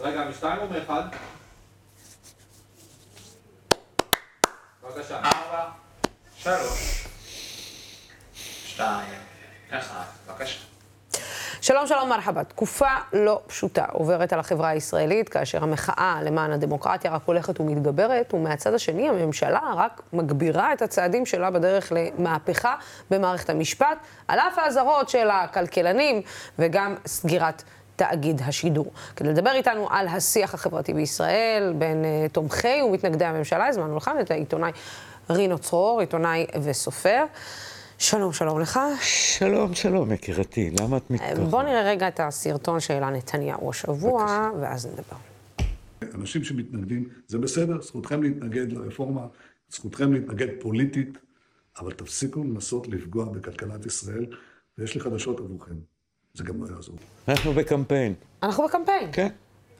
רגע, משתיים או מאחד? בבקשה. ארבע, שלוש, שתיים, אחד, בבקשה. שלום שלום מרחבה, תקופה לא פשוטה עוברת על החברה הישראלית כאשר המחאה למען הדמוקרטיה רק הולכת ומתגברת ומהצד השני הממשלה רק מגבירה את הצעדים שלה בדרך למהפכה במערכת המשפט על אף האזהרות של הכלכלנים וגם סגירת תאגיד השידור. כדי לדבר איתנו על השיח החברתי בישראל בין uh, תומכי ומתנגדי הממשלה, הזמנו לכאן את העיתונאי רינו צרור, עיתונאי וסופר. שלום, שלום לך. שלום, שלום, יקירתי, למה את מתכוונת? בוא נראה רגע את הסרטון שהעלה נתניהו השבוע, ואז נדבר. אנשים שמתנגדים, זה בסדר, זכותכם להתנגד לרפורמה, זכותכם להתנגד פוליטית, אבל תפסיקו לנסות לפגוע בכלכלת ישראל, ויש לי חדשות עבורכם, זה גם לא יעזור. אנחנו בקמפיין. אנחנו בקמפיין. כן.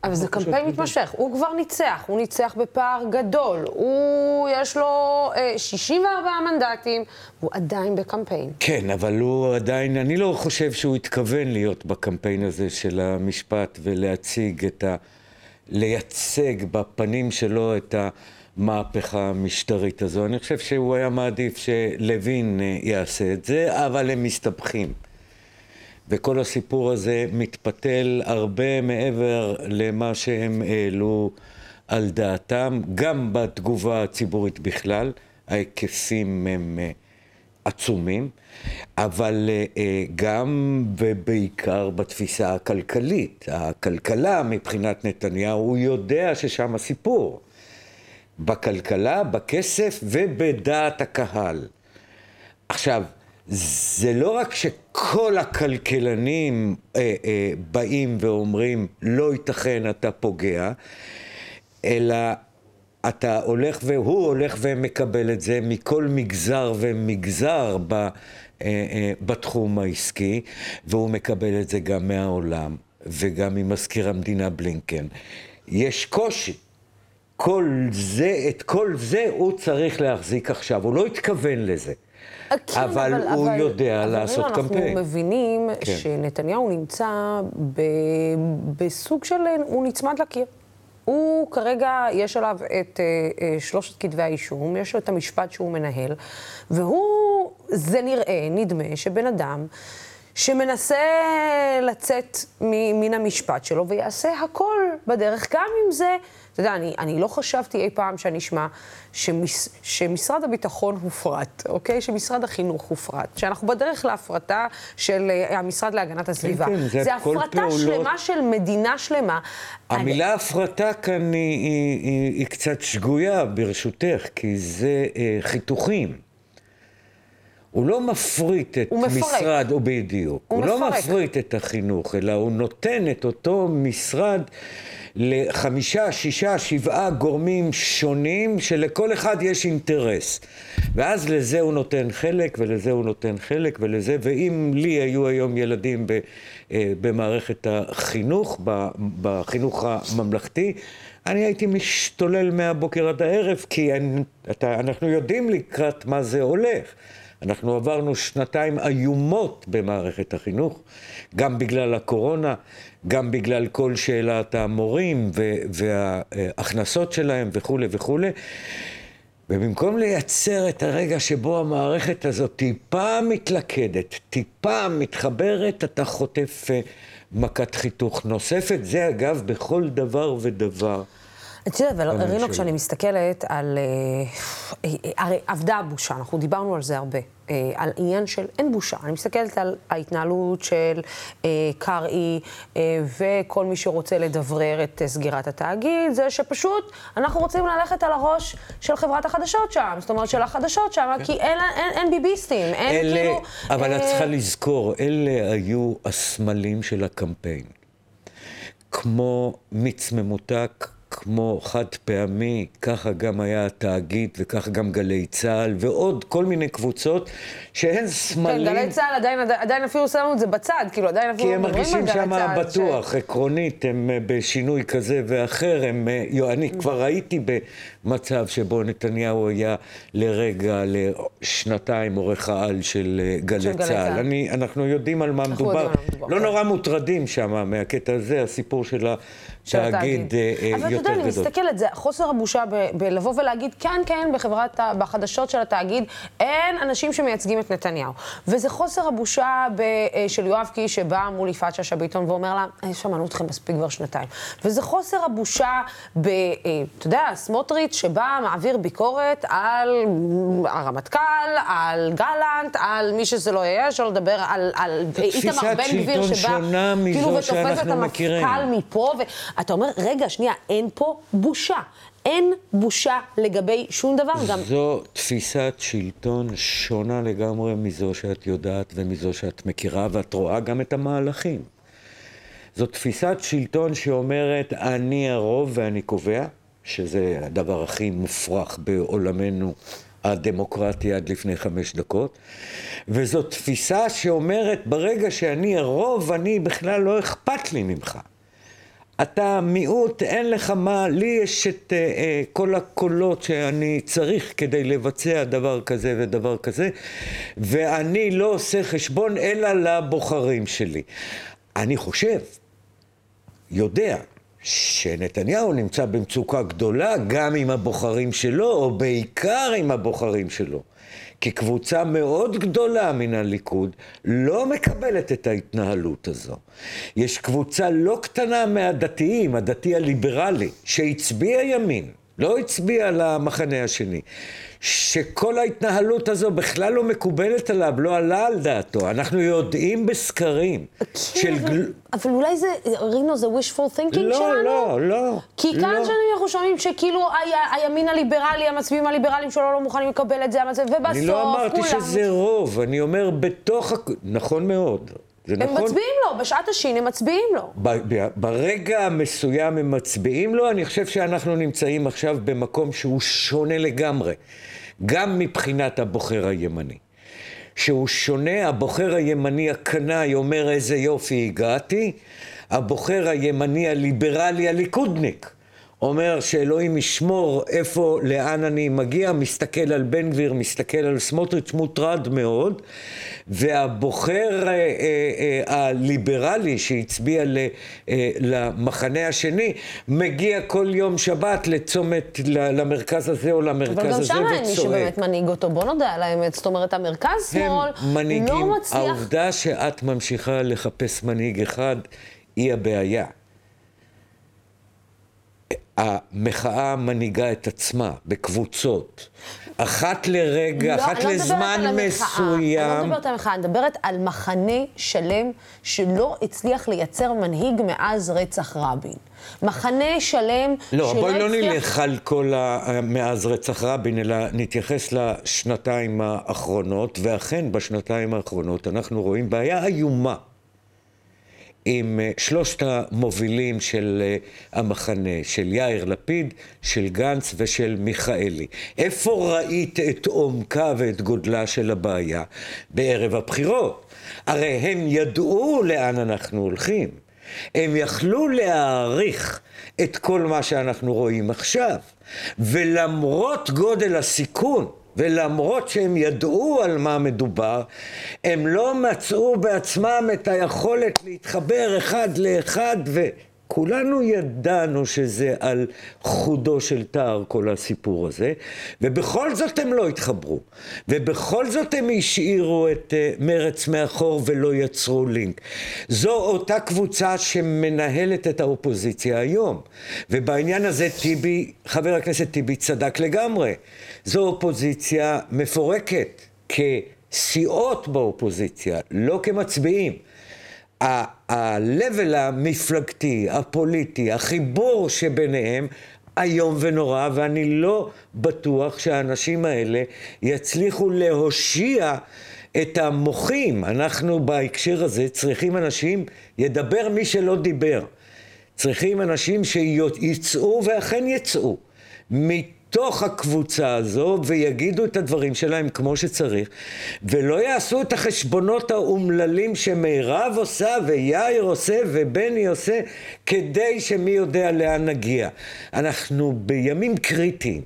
אבל זה קמפיין. מתמשך, הוא כבר ניצח, הוא ניצח בפער גדול, הוא, יש לו אה, 64 מנדטים, הוא עדיין בקמפיין. כן, אבל הוא עדיין, אני לא חושב שהוא התכוון להיות בקמפיין הזה של המשפט ולהציג את ה... לייצג בפנים שלו את המהפכה המשטרית הזו. אני חושב שהוא היה מעדיף שלוין אה, יעשה את זה, אבל הם מסתבכים. וכל הסיפור הזה מתפתל הרבה מעבר למה שהם העלו על דעתם, גם בתגובה הציבורית בכלל, ההיקפים הם אה, עצומים, אבל אה, אה, גם ובעיקר בתפיסה הכלכלית. הכלכלה מבחינת נתניהו, הוא יודע ששם הסיפור. בכלכלה, בכסף ובדעת הקהל. עכשיו, זה לא רק שכל הכלכלנים אה, אה, באים ואומרים, לא ייתכן, אתה פוגע, אלא אתה הולך והוא הולך ומקבל את זה מכל מגזר ומגזר ב, אה, אה, בתחום העסקי, והוא מקבל את זה גם מהעולם וגם ממזכיר המדינה בלינקן. יש קושי. כל זה, את כל זה הוא צריך להחזיק עכשיו, הוא לא התכוון לזה. כן, אבל הוא יודע אבל לעשות רינו, קמפיין. אנחנו מבינים כן. שנתניהו נמצא ב, בסוג של, הוא נצמד לקיר. הוא כרגע, יש עליו את אה, אה, שלושת כתבי האישום, יש לו את המשפט שהוא מנהל, והוא, זה נראה, נדמה, שבן אדם שמנסה לצאת מן המשפט שלו ויעשה הכל בדרך, גם אם זה, אתה יודע, אני, אני לא חשבתי אי פעם שאני אשמע שמש, שמשרד הביטחון הופרט, אוקיי? שמשרד החינוך הופרט, שאנחנו בדרך להפרטה של אה, המשרד להגנת הסביבה. כן, זה זה הכל הפרטה פעולות- שלמה של מדינה שלמה. אני- המילה הפרטה כאן היא, היא, היא, היא קצת שגויה, ברשותך, כי זה אה, חיתוכים. הוא לא מפריט את הוא. משרד, או בדיוק. הוא הוא, לא. מפריט את החינוך, אלא הוא נותן את אותו משרד לחמישה, שישה, שבעה גורמים שונים, שלכל אחד יש אינטרס. ואז לזה הוא נותן חלק, ולזה הוא נותן חלק, ולזה, ואם לי היו היום ילדים ב, אה, במערכת החינוך, ב- בחינוך הממלכתי, אני הייתי משתולל מהבוקר עד הערב, כי אני, אתה, אנחנו יודעים לקראת מה זה הולך. אנחנו עברנו שנתיים איומות במערכת החינוך, גם בגלל הקורונה, גם בגלל כל שאלת המורים וההכנסות שלהם וכולי וכולי. ובמקום לייצר את הרגע שבו המערכת הזאת טיפה מתלכדת, טיפה מתחברת, אתה חוטף אה, מכת חיתוך נוספת. זה אגב בכל דבר ודבר. את יודעת, אבל. רינו, כשאני מסתכלת על... אה, אה, הרי אבדה הבושה, אנחנו דיברנו על זה הרבה. אה, על עניין של אין בושה. אני מסתכלת על ההתנהלות של אה, קרעי אה, וכל מי שרוצה לדברר את אה, סגירת התאגיד, זה שפשוט אנחנו רוצים ללכת על הראש של חברת החדשות שם, זאת אומרת של החדשות שם, כי אין, אין, אין ביביסטים, אין אלה, כאילו... אבל את אה, צריכה לזכור, אלה היו הסמלים של הקמפיין. כמו מיץ ממותק, כמו חד פעמי, ככה גם היה התאגיד וככה גם גלי צה"ל ועוד כל מיני קבוצות שהן כן, סמלים. גלי צה"ל עדיין, עדיין אפילו שמו את זה בצד, כאילו עדיין אפילו כי הם מדברים על מרגישים גלי שם צה"ל. בטוח, עקרונית, הם אה, בשינוי כזה ואחר. הם, אה, יו, אני כבר הייתי במצב שבו נתניהו היה לרגע, לשנתיים, עורך העל של אה, גלי של גלי צה"ל. צה"ל. אני, אנחנו יודעים על מה מדובר. לא כן. נורא מוטרדים שם מהקטע הזה, הסיפור של התאגיד אבל אתה יותר יודע, אני. מסתכלת, זה חוסר הבושה בלבוא ולהגיד, כן, כן, בחברת, בחדשות של התאגיד, אין אנשים שמייצגים את נתניהו. וזה חוסר הבושה ב, אה, של יואב קיש, שבא מול יפעת שאשא ביטון ואומר לה, "אה, שמענו אתכם מספיק כבר שנתיים. וזה חוסר הבושה ב, אה, אתה יודע, סמוטריץ', שבא, מעביר ביקורת על הרמטכ"ל, על גלנט, על מי שזה לא יהיה, שלא לדבר על, על איתמר בן גביר, שבא, כאילו, ותופס את. המפכ"ל מפה, ואתה אומר, רגע, שנייה, אין פה בושה. אין בושה לגבי שום דבר, גם... זו תפיסת שלטון שונה לגמרי מזו שאת יודעת ומזו שאת מכירה, ואת רואה גם את המהלכים. זו תפיסת שלטון שאומרת, אני הרוב ואני קובע, שזה הדבר הכי מופרך בעולמנו הדמוקרטי עד לפני חמש דקות, וזו תפיסה שאומרת, ברגע שאני הרוב, אני בכלל לא אכפת לי ממך. אתה מיעוט, אין לך מה, לי יש את אה, אה, כל הקולות שאני צריך כדי לבצע דבר כזה ודבר כזה, ואני לא עושה חשבון אלא לבוחרים שלי. אני חושב, יודע, שנתניהו נמצא במצוקה גדולה גם עם הבוחרים שלו, או בעיקר עם הבוחרים שלו. כי קבוצה מאוד גדולה מן הליכוד לא מקבלת את ההתנהלות הזו. יש קבוצה לא קטנה מהדתיים, הדתי הליברלי, שהצביע ימין, לא הצביע למחנה השני, שכל ההתנהלות הזו בכלל לא מקובלת עליו, לא עלה על דעתו. אנחנו יודעים בסקרים של כן, אבל, גל... אבל אולי זה, רינו, זה wishful thinking לא, שלנו? לא, לא. כי כמה לא. שנים אנחנו שומעים שכאילו ה- הימין הליברלי, המצביעים הליברליים שלו לא מוכנים לקבל את זה, ובסוף אני לא אמרתי כולם... שזה רוב, אני אומר בתוך... נכון מאוד. זה הם נכון. מצביעים לו, בשעת השין הם מצביעים לו. ב- ב- ברגע המסוים הם מצביעים לו, אני חושב שאנחנו נמצאים עכשיו במקום שהוא שונה לגמרי, גם מבחינת הבוחר הימני. שהוא שונה, הבוחר הימני הקנאי אומר איזה יופי הגעתי, הבוחר הימני הליברלי הליכודניק אומר שאלוהים ישמור איפה, לאן אני מגיע, מסתכל על בן גביר, מסתכל על סמוטריץ', מוטרד מאוד, והבוחר אה, אה, אה, הליברלי שהצביע ל, אה, למחנה השני, מגיע כל יום שבת לצומת, למרכז הזה או למרכז אבל גם הזה שם אין מי וצועק. שבאמת מנהיג אותו, בוא נודה על האמת. זאת אומרת, המרכז שמאל הם מנהיגים. לא מצליח... העובדה שאת ממשיכה לחפש מנהיג אחד היא הבעיה. המחאה מנהיגה את עצמה בקבוצות. אחת לרגע, לא, אחת לא לזמן על המחאה. אני לא מסוים. מדברת על המחאה, אני מדברת על מחנה שלם שלא הצליח לייצר מנהיג מאז רצח רבין. מחנה שלם לא, שלא בואי לא הצליח... נלך על כל ה... מאז רצח רבין, אלא נתייחס לשנתיים האחרונות, ואכן בשנתיים האחרונות אנחנו רואים בעיה איומה עם אה, שלושת המובילים של אה, המחנה, של יאיר לפיד, של גנץ ושל מיכאלי. איפה ראית את עומקה ואת גודלה של הבעיה? בערב הבחירות. הרי הם ידעו לאן אנחנו הולכים. הם יכלו להעריך את כל מה שאנחנו רואים עכשיו. ולמרות גודל הסיכון, ולמרות שהם ידעו על מה מדובר, הם לא מצאו בעצמם את היכולת להתחבר אחד לאחד, וכולנו ידענו שזה על חודו של טער כל הסיפור הזה, ובכל זאת הם לא התחברו, ובכל זאת הם השאירו את uh, מרץ מאחור ולא יצרו לינק. זו אותה קבוצה שמנהלת את האופוזיציה היום, ובעניין הזה טיבי, חבר הכנסת טיבי צדק לגמרי. זו אופוזיציה מפורקת כסיעות באופוזיציה, לא כמצביעים. ה-level המפלגתי, הפוליטי, החיבור שביניהם איום ונורא, ואני לא בטוח שהאנשים האלה יצליחו להושיע את המוחים. אנחנו בהקשר הזה צריכים אנשים, ידבר מי שלא דיבר. צריכים אנשים שיצאו ואכן יצאו מתוך הקבוצה הזו ויגידו את הדברים שלהם כמו שצריך ולא יעשו את החשבונות האומללים שמירב עושה ויאיר עושה ובני עושה כדי שמי יודע לאן נגיע. אנחנו בימים קריטיים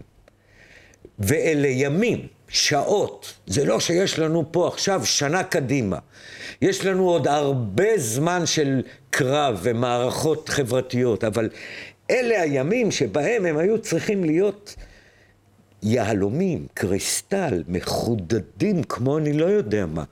ואלה ימים, שעות, זה לא שיש לנו פה עכשיו שנה קדימה. יש לנו עוד הרבה זמן של קרב ומערכות חברתיות, אבל אלה הימים שבהם הם היו צריכים להיות יהלומים, קריסטל, מחודדים כמו אני לא יודע מה.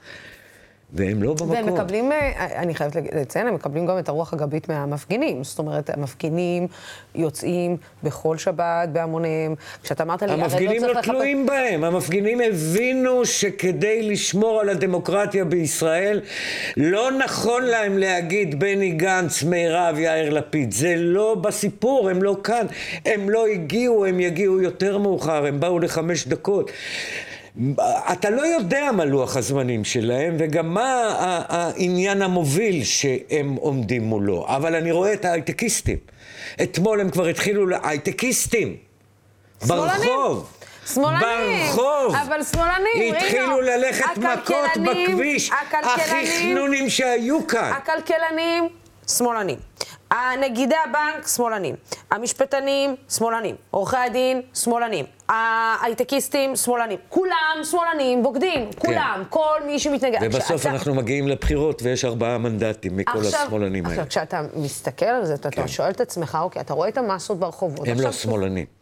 והם לא במקום. והם מקבלים, אה, אני חייבת לציין, הם מקבלים גם את הרוח הגבית מהמפגינים. זאת אומרת, המפגינים יוצאים בכל שבת בהמוניהם. כשאתה אמרת לי, הרי לא צריך לחפש... המפגינים לא תלויים בהם. המפגינים הבינו שכדי לשמור על הדמוקרטיה בישראל, לא נכון להם להגיד בני גנץ, מירב, יאיר לפיד. זה לא בסיפור, הם לא כאן. הם לא הגיעו, הם יגיעו יותר מאוחר, הם באו לחמש דקות. אתה לא יודע מה לוח הזמנים שלהם וגם מה העניין המוביל שהם עומדים מולו, אבל אני רואה את ההייטקיסטים. אתמול הם כבר התחילו, הייטקיסטים, ברחוב. שמאלנים, ברחוב, אבל שמאלנים, התחילו ללכת מכות בכביש, הכי חנונים שהיו כאן. הכלכלנים, שמאלנים. הנגידי הבנק, שמאלנים. המשפטנים, שמאלנים. עורכי הדין, שמאלנים. ההייטקיסטים, שמאלנים. כולם שמאלנים, בוגדים. כן. כולם. כל מי שמתנגד. ובסוף אתה... אנחנו מגיעים לבחירות ויש ארבעה מנדטים מכל עכשיו, השמאלנים האלה. עכשיו, כשאתה מסתכל על זה, אתה, כן. אתה שואל את עצמך, אוקיי, אתה רואה את המסות ברחובות. הם לא שמאלנים.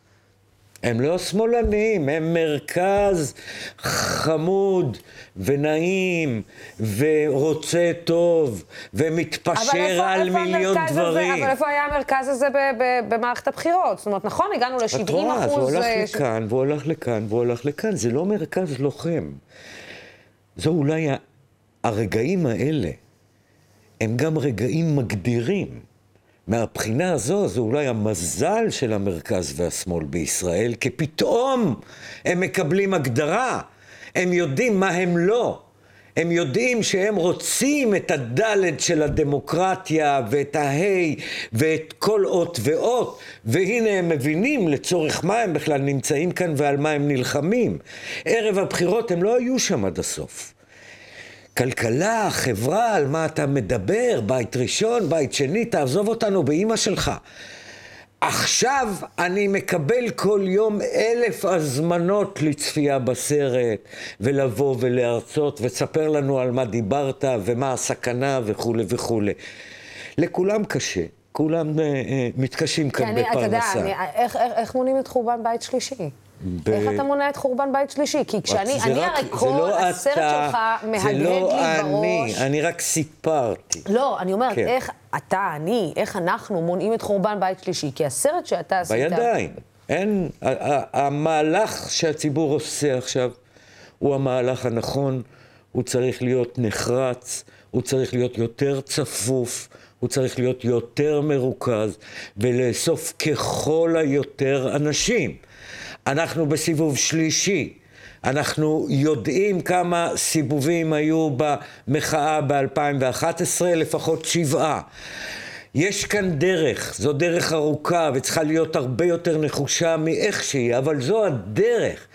הם לא שמאלנים, הם מרכז חמוד ונעים ורוצה טוב ומתפשר על איפה מיליון דברים. הזה, אבל איפה היה המרכז הזה במערכת הבחירות? זאת אומרת, נכון, הגענו ל-70 אחוז... את רואה, הוא הולך אה, לכאן, והוא הולך לכאן, והוא הולך לכאן. זה לא מרכז לוחם. זו אולי הרגעים האלה, הם גם רגעים מגדירים. מהבחינה הזו, זה אולי המזל של המרכז והשמאל בישראל, כי פתאום הם מקבלים הגדרה, הם יודעים מה הם לא. הם יודעים שהם רוצים את הדלת של הדמוקרטיה ואת ההי ואת כל אות ואות והנה הם מבינים לצורך מה הם בכלל נמצאים כאן ועל מה הם נלחמים. ערב הבחירות הם לא היו שם עד הסוף. כלכלה, חברה, על מה אתה מדבר, בית ראשון, בית שני, תעזוב אותנו באימא שלך. עכשיו אני מקבל כל יום אלף הזמנות לצפייה בסרט, ולבוא ולהרצות, ותספר לנו על מה דיברת, ומה הסכנה, וכולי וכולי. לכולם קשה, כולם uh, uh, מתקשים כאן בפרנסה. אתה יודע, אני, איך, איך, איך מונים את חורבן בית שלישי? ב... איך אתה מונע את חורבן בית שלישי? כי כשאני, אני רק, הרי כל לא הסרט אתה, שלך מהדהד לי לא אני, בראש. אני רק סיפרתי. לא, אני אומרת, כן. איך אתה, אני, איך אנחנו מונעים את חורבן בית שלישי? כי הסרט שאתה עשית... בידיים. אין, המהלך שהציבור עושה עכשיו הוא המהלך הנכון, הוא צריך להיות נחרץ, הוא צריך להיות יותר צפוף. הוא צריך להיות יותר מרוכז ולאסוף ככל היותר אנשים. אנחנו בסיבוב שלישי. אנחנו יודעים כמה סיבובים היו במחאה ב-2011, לפחות שבעה. יש כאן דרך, זו דרך ארוכה וצריכה להיות הרבה יותר נחושה מאיך שהיא, אבל זו הדרך.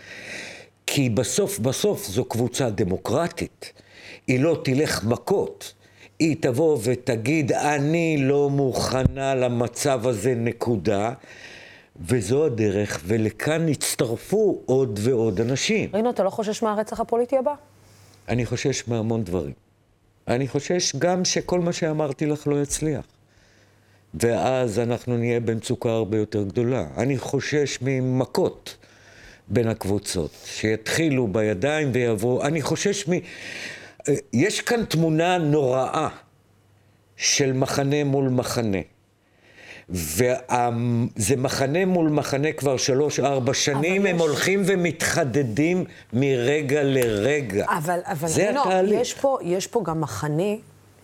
כי בסוף בסוף זו קבוצה דמוקרטית. היא לא תלך מכות. היא תבוא ותגיד, אני לא מוכנה למצב הזה, נקודה. וזו הדרך, ולכאן הצטרפו עוד ועוד אנשים. רינו, אתה לא חושש מהרצח הפוליטי הבא? אני חושש מהמון דברים. אני חושש גם שכל מה שאמרתי לך לא יצליח. ואז אנחנו נהיה במצוקה הרבה יותר גדולה. אני חושש ממכות בין הקבוצות, שיתחילו בידיים ויעברו. אני חושש מ... יש כאן תמונה נוראה של מחנה מול מחנה. וזה מחנה מול מחנה כבר שלוש-ארבע שנים, הם יש... הולכים ומתחדדים מרגע לרגע. אבל, אבל זה לא, התהליך. יש פה, יש פה גם מחנה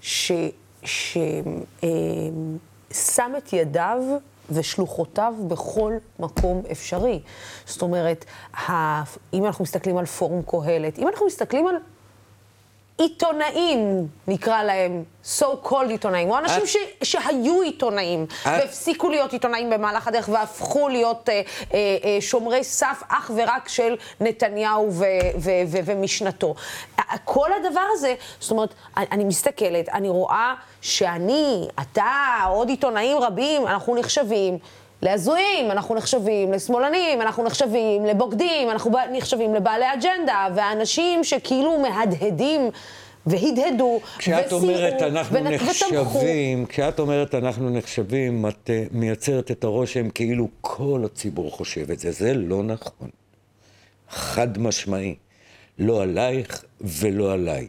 ששם אה, את ידיו ושלוחותיו בכל מקום אפשרי. זאת אומרת, אם אנחנו מסתכלים על פורום קהלת, אם אנחנו מסתכלים על עיתונאים, נקרא להם, so called עיתונאים, או אנשים את- ש, שהיו עיתונאים, והפסיקו להיות עיתונאים במהלך הדרך, והפכו להיות אה, אה, אה, שומרי סף אך ורק של נתניהו ו, ו, ו, ומשנתו. כל הדבר הזה, זאת אומרת, אני מסתכלת, אני רואה שאני, אתה, עוד עיתונאים רבים, אנחנו נחשבים. להזויים, אנחנו נחשבים לשמאלנים, אנחנו נחשבים לבוגדים, אנחנו נחשבים לבעלי אג'נדה, ואנשים שכאילו מהדהדים והדהדו, כשאת וסייעו, אומרת אנחנו ותמכו. נחשבים, כשאת אומרת אנחנו נחשבים, את אה, מייצרת את הרושם כאילו כל הציבור חושב את זה. זה לא נכון. חד משמעי. לא עלייך ולא עליי.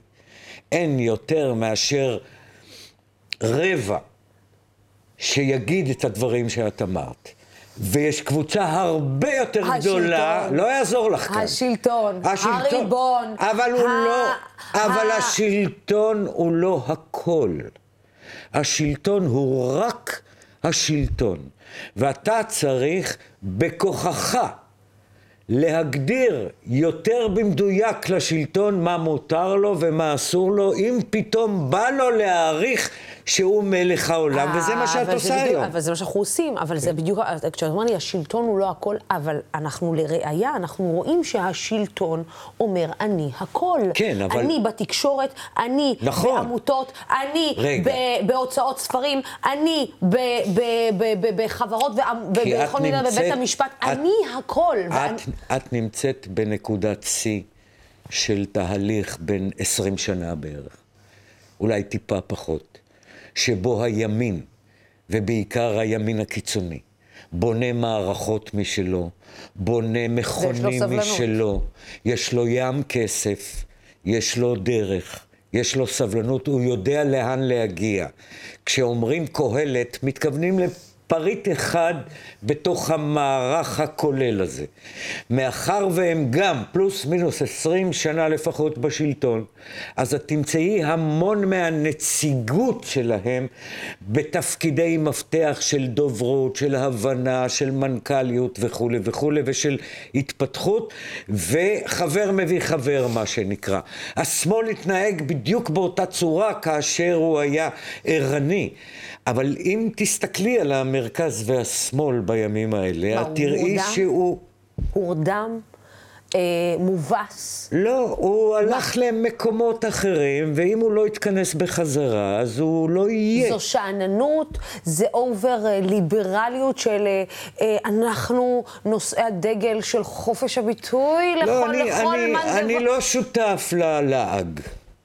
אין יותר מאשר רבע שיגיד את הדברים שאת אמרת. ויש קבוצה הרבה יותר השלטון. גדולה, לא יעזור לך כאן. השלטון, הריבון, אבל הוא ה- לא, אבל ה- השלטון הוא לא הכל. השלטון הוא רק השלטון. ואתה צריך בכוחך להגדיר יותר במדויק לשלטון מה מותר לו ומה אסור לו, אם פתאום בא לו להעריך שהוא מלך העולם, וזה מה שאת אבל עושה בדיוק, היום. כן. אבל זה מה שאנחנו עושים, אבל זה בדיוק, כשאת אומרת לי, השלטון הוא לא הכל, אבל אנחנו לראיה, אנחנו רואים שהשלטון אומר, אני הכל. כן, אבל- אני בתקשורת, אני נכון. בעמותות, אני רגע. ב- בהוצאות ספרים, אני ב- ב- ב- ב- בחברות ובכל מיני, בבית המשפט, את- אני הכל. ואני- את, את נמצאת בנקודת שיא של תהליך בין 20 שנה בערך, אולי טיפה פחות, שבו הימין, ובעיקר הימין הקיצוני, בונה מערכות משלו, בונה מכונים סבלנות. משלו, יש לו ים כסף, יש לו דרך. יש לו סבלנות, הוא יודע לאן להגיע. כשאומרים קהלת, מתכוונים לפריט אחד בתוך המערך הכולל הזה. מאחר והם גם פלוס מינוס 20 שנה לפחות בשלטון, אז את תמצאי המון מהנציגות שלהם בתפקידי מפתח של דוברות, של הבנה, של מנכ"ליות וכולי וכולי, ושל התפתחות, וחבר מביא חבר, מה שנקרא. השמאל התנהג בדיוק באותה צורה כאשר הוא היה ערני. אבל אם תסתכלי על המרכז והשמאל בימים האלה, מה, את הוא תראי? שהוא... הורדם, אה, מובס. לא, הוא הלך למקומות אחרים, ואם הוא לא יתכנס בחזרה, אז הוא לא יהיה. זו שאננות, זה אובר אה, ליברליות של אה, אה, אנחנו נושאי הדגל של חופש הביטוי לכל, לא, אני, לכל אני, מאן אני דבע- לא שותף ללעג.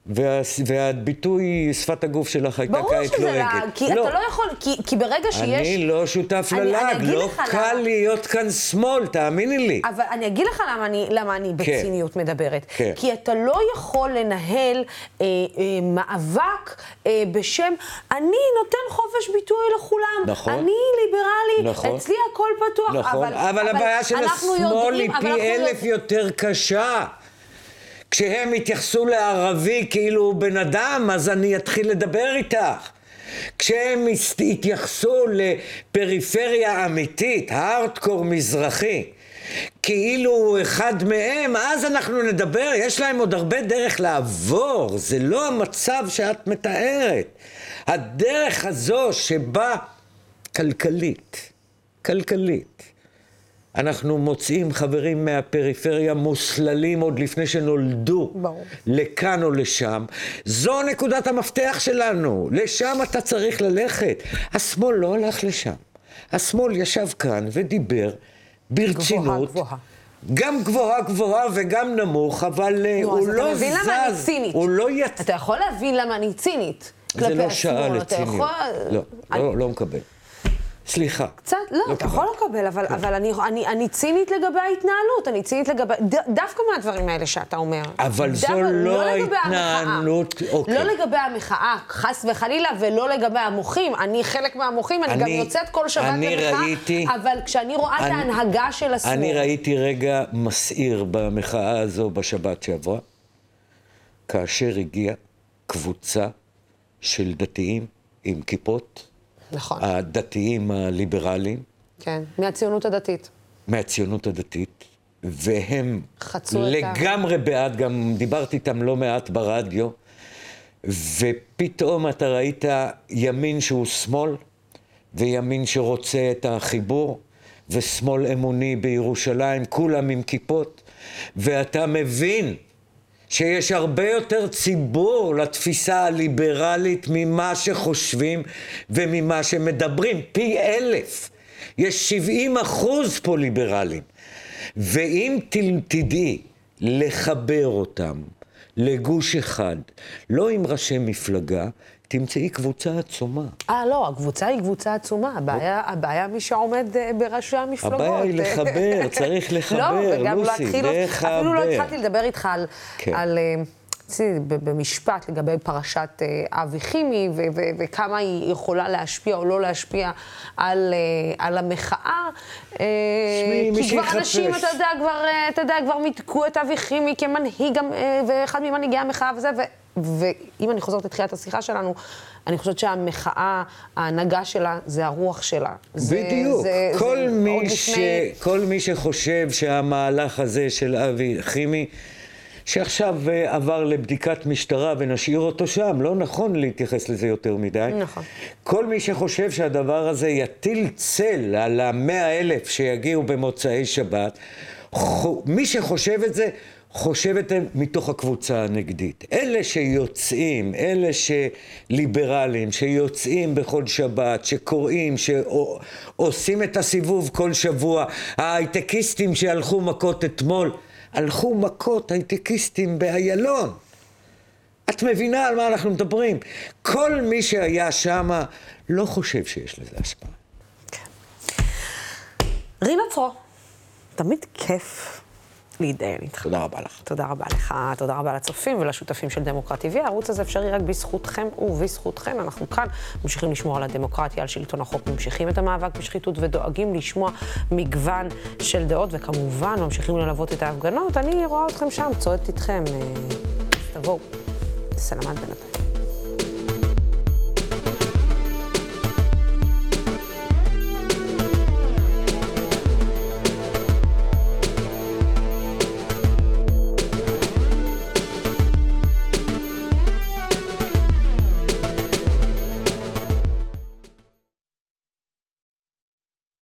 וה, והביטוי שפת הגוף שלך הייתה ברור כעת שזה לועגת. לעג, כי אתה לא יכול, כי, כי ברגע שיש... אני לא שותף ללעג, לא קל למה. להיות כאן שמאל, תאמיני לי. אבל אני אגיד לך למה אני, למה אני בציניות מדברת. כן. כי אתה לא יכול לנהל אה, אה, מאבק אה, בשם, אני נותן חופש ביטוי לכולם. נכון. אני ליברלי, נכון. אצלי הכל פתוח. נכון, אבל, אבל הבעיה של השמאל היא אבל פי אלף יותר קשה. כשהם יתייחסו לערבי כאילו הוא בן אדם, אז אני אתחיל לדבר איתך. כשהם יתייחסו לפריפריה אמיתית, הארדקור מזרחי, כאילו הוא אחד מהם, אז אנחנו נדבר, יש להם עוד הרבה דרך לעבור, זה לא המצב שאת מתארת. הדרך הזו שבה כלכלית, כלכלית, אנחנו מוצאים חברים מהפריפריה מוסללים עוד לפני שנולדו ברור. לכאן או לשם. זו נקודת המפתח שלנו, לשם אתה צריך ללכת. השמאל לא הלך לשם. השמאל ישב כאן ודיבר ברצינות. גבוהה. גם גבוהה גבוהה וגם נמוך, אבל נו, הוא אז לא אתה מבין למה אני זז, צינית. הוא לא יצא. אתה יכול להבין למה אני צינית. זה לא שעה השמאל, אתה לציניות. יכול- לא, אני- לא, לא מקבל. סליחה. קצת, לא, אתה יכול לקבל, אבל, כן. אבל אני, אני, אני צינית לגבי ההתנהלות, אני צינית לגבי, ד, דווקא מהדברים האלה שאתה אומר. אבל זו דווקא- לא לגבי ההתנהלות. אוקיי. לא לגבי המחאה, חס וחלילה, ולא לגבי המוחים. אני חלק מהמוחים, אני, גם אני- יוצאת כל שבת למחאה, ראיתי- אבל כשאני רואה את אני- ההנהגה של השמאל... אני ראיתי רגע מסעיר במחאה הזו בשבת שעברה, כאשר הגיעה קבוצה של דתיים עם כיפות, נכון, הדתיים הליברליים, כן, מהציונות הדתית. מהציונות הדתית, והם לגמרי בעד, גם דיברתי איתם לא מעט ברדיו, ופתאום אתה ראית ימין שהוא שמאל, וימין שרוצה את החיבור, ושמאל אמוני בירושלים, כולם עם כיפות, ואתה מבין שיש הרבה יותר ציבור לתפיסה הליברלית ממה שחושבים וממה שמדברים, פי אלף. יש 70 אחוז פה ליברלים. ואם תדעי לחבר אותם לגוש אחד, לא עם ראשי מפלגה, תמצאי קבוצה עצומה. אה, לא, הקבוצה היא קבוצה עצומה. הבעיה, הבעיה מי שעומד אה, בראשי המפלגות. הבעיה היא לחבר, צריך לחבר, לא, וגם לוסי, להתחיל... לחבר. אפילו לא התחלתי לדבר איתך על... כן. על אה, במשפט לגבי פרשת אה, אבי ו- וכמה היא יכולה להשפיע או לא להשפיע על, אה, על המחאה. אה, שמי, מי כי כבר. אנשים, אתה יודע, כבר, אתה יודע, כבר מיתגו את אבי חימי כמנהיג, ואחד ממנהיגי המחאה וזה, ו- ואם אני חוזרת לתחילת השיחה שלנו, אני חושבת שהמחאה, ההנהגה שלה, זה הרוח שלה. זה- בדיוק. זה- כל, זה מי ש... לפני- כל מי שחושב שהמהלך הזה של אבי חימי, שעכשיו אה, עבר לבדיקת משטרה ונשאיר אותו שם, לא נכון להתייחס לזה יותר מדי. נכון. כל מי שחושב שהדבר הזה יטיל צל על המאה אלף שיגיעו במוצאי שבת, מי שחושב את זה, חושב את זה מתוך הקבוצה הנגדית. אלה שיוצאים, אלה שליברלים, שיוצאים בכל שבת, שקוראים, שעושים את הסיבוב כל שבוע, ההייטקיסטים שהלכו מכות אתמול, הלכו מכות הייטקיסטים באיילון. את מבינה על מה אנחנו מדברים. כל מי שהיה שם לא חושב שיש לזה השפעה. רינה צרו, תמיד כיף להתדיין איתך. תודה רבה לך. תודה רבה לך, תודה רבה לצופים ולשותפים של דמוקרט TV. הערוץ הזה אפשרי רק בזכותכם ובזכותכן. אנחנו כאן ממשיכים לשמור על הדמוקרטיה, על שלטון החוק, ממשיכים את המאבק בשחיתות ודואגים לשמוע מגוון של דעות, וכמובן ממשיכים ללוות את ההפגנות. אני רואה אתכם שם, צועדת איתכם. אה, אז תבואו. סלמת בינתיים.